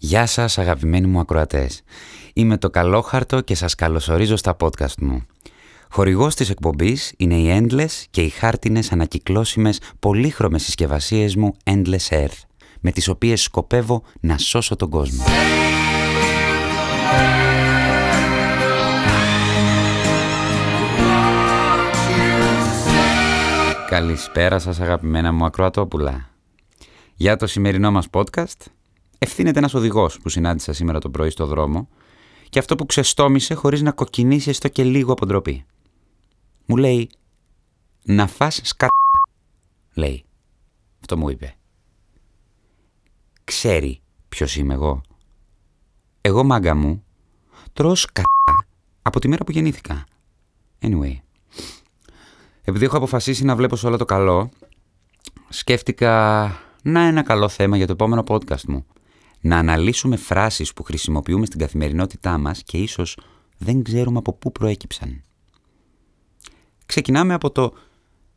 Γεια σας αγαπημένοι μου ακροατές. Είμαι το Καλόχαρτο και σας καλωσορίζω στα podcast μου. Χορηγός της εκπομπής είναι οι Endless και οι χάρτινες ανακυκλώσιμες πολύχρωμες συσκευασίες μου Endless Earth, με τις οποίες σκοπεύω να σώσω τον κόσμο. Καλησπέρα σας αγαπημένα μου ακροατόπουλα. Για το σημερινό μας podcast ευθύνεται ένας οδηγός που συνάντησα σήμερα το πρωί στο δρόμο και αυτό που ξεστόμησε χωρίς να κοκκινήσει έστω και λίγο από ντροπή. Μου λέει «Να φας σκατά», λέει. Αυτό μου είπε. Ξέρει ποιος είμαι εγώ. Εγώ μάγκα μου τρώω σκατά από τη μέρα που γεννήθηκα. Anyway. Επειδή έχω αποφασίσει να βλέπω σε όλο το καλό, σκέφτηκα να ένα καλό θέμα για το επόμενο podcast μου. Να αναλύσουμε φράσεις που χρησιμοποιούμε στην καθημερινότητά μας και ίσως δεν ξέρουμε από πού προέκυψαν. Ξεκινάμε από το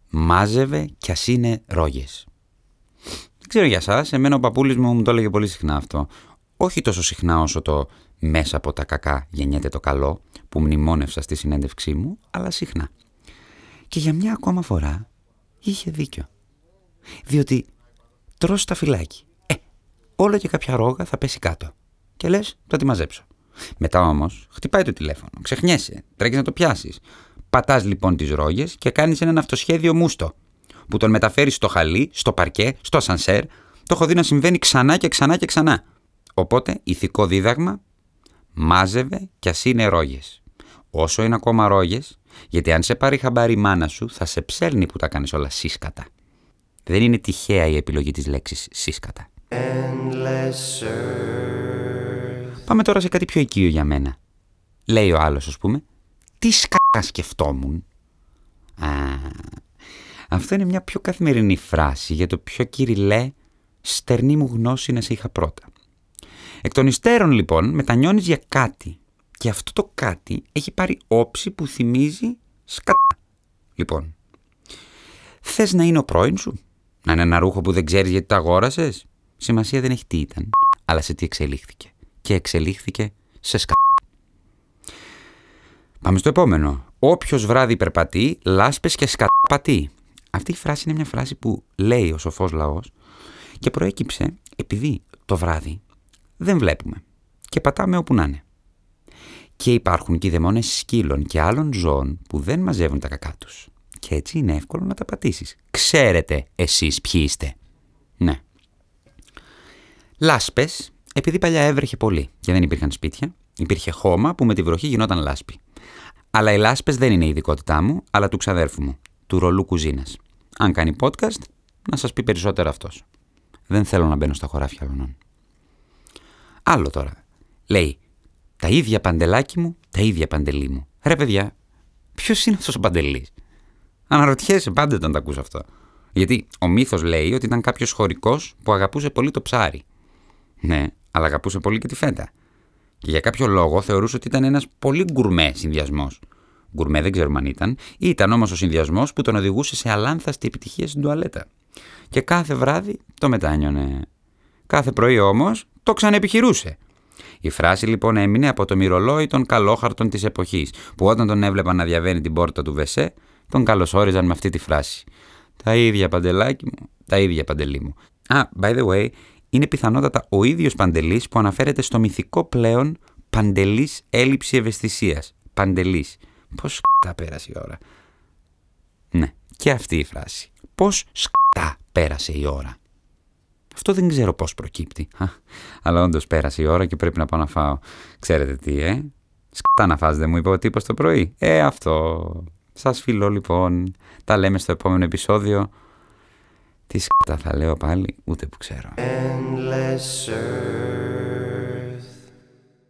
«μάζευε κι ας είναι ρόγες». Δεν ξέρω για σας, εμένα ο παππούλης μου μου το έλεγε πολύ συχνά αυτό. Όχι τόσο συχνά όσο το «μέσα από τα κακά γεννιέται το καλό» που μνημόνευσα στη συνέντευξή μου, αλλά συχνά. Και για μια ακόμα φορά είχε δίκιο. Διότι τρως τα φυλάκι. Ε, όλο και κάποια ρόγα θα πέσει κάτω. Και λες, θα τη μαζέψω. Μετά όμως, χτυπάει το τηλέφωνο, ξεχνιέσαι, τρέχεις να το πιάσεις. Πατάς λοιπόν τις ρόγες και κάνεις έναν αυτοσχέδιο μούστο. Που τον μεταφέρεις στο χαλί, στο παρκέ, στο ασανσέρ. Το έχω δει να συμβαίνει ξανά και ξανά και ξανά. Οπότε, ηθικό δίδαγμα, μάζευε κι ας είναι ρόγες. Όσο είναι ακόμα ρόγες, γιατί αν σε πάρει χαμπάρι η μάνα σου, θα σε ψέλνει που τα κάνεις όλα σύσκατα. Δεν είναι τυχαία η επιλογή της λέξης σύσκατα. Πάμε τώρα σε κάτι πιο οικείο για μένα. Λέει ο άλλος, ας πούμε, τι σκάκα σκεφτόμουν. Α, αυτό είναι μια πιο καθημερινή φράση για το πιο κυριλέ στερνή μου γνώση να σε είχα πρώτα. Εκ των υστέρων λοιπόν μετανιώνεις για κάτι και αυτό το κάτι έχει πάρει όψη που θυμίζει σκατά. Λοιπόν, θες να είναι ο πρώην σου, να είναι ένα ρούχο που δεν ξέρεις γιατί το αγόρασες; Σημασία δεν έχει τι ήταν, αλλά σε τι εξελίχθηκε. Και εξελίχθηκε σε σκατά. Πάμε στο επόμενο. Όποιος βράδυ περπατεί, λάσπες και σκαταπατεί. Αυτή η φράση είναι μια φράση που λέει ο σοφός λαός και προέκυψε επειδή το βράδυ δεν βλέπουμε και πατάμε όπου να είναι. Και υπάρχουν και οι δαιμόνες σκύλων και άλλων ζώων που δεν μαζεύουν τα κακά τους. Και έτσι είναι εύκολο να τα πατήσεις. Ξέρετε εσείς ποιοι είστε. Ναι. Λάσπες, επειδή παλιά έβρεχε πολύ και δεν υπήρχαν σπίτια, υπήρχε χώμα που με τη βροχή γινόταν λάσπη. Αλλά οι λάσπες δεν είναι η ειδικότητά μου, αλλά του ξαδέρφου μου, του ρολού κουζίνας. Αν κάνει podcast, να σας πει περισσότερο αυτός. Δεν θέλω να μπαίνω στα χωράφια άλλων. Άλλο τώρα. Λέει, τα ίδια παντελάκι μου, τα ίδια παντελή μου. Ρε παιδιά, ποιος είναι αυτός ο παντελής; Αναρωτιέσαι πάντα όταν τα ακούς αυτό. Γιατί ο μύθος λέει ότι ήταν κάποιος χωρικός που αγαπούσε πολύ το ψάρι. Ναι, αλλά αγαπούσε πολύ και τη φέτα. Και για κάποιο λόγο θεωρούσε ότι ήταν ένας πολύ γκουρμέ συνδυασμός. Γκουρμέ δεν ξέρουμε αν ήταν, ή ήταν όμως ο συνδυασμός που τον οδηγούσε σε αλάνθαστη επιτυχία στην τουαλέτα. Και κάθε βράδυ το μετάνιωνε. Κάθε πρωί όμως το ξανεπιχειρούσε. Η φράση λοιπόν έμεινε από το μυρολόι των καλόχαρτων της εποχής, που όταν τον έβλεπαν να διαβαίνει την πόρτα του Βεσέ, τον καλωσόριζαν με αυτή τη φράση. Τα ίδια παντελάκι μου, τα ίδια παντελή μου. Α, by the way, είναι πιθανότατα ο ίδιος παντελής που αναφέρεται στο μυθικό πλέον παντελής έλλειψη ευαισθησίας. Παντελής. Πώς σκατά πέρασε η ώρα. Ναι, και αυτή η φράση. Πώς σκατά πέρασε η ώρα. Αυτό δεν ξέρω πώς προκύπτει. αλλά όντως πέρασε η ώρα και πρέπει να πάω να φάω. Ξέρετε τι, ε; Σκατά να φας, δεν μου είπε ο τύπος το πρωί. Ε, αυτό. Σας φιλώ λοιπόν. Τα λέμε στο επόμενο επεισόδιο. Τι σκατά θα λέω πάλι, ούτε που ξέρω. Endless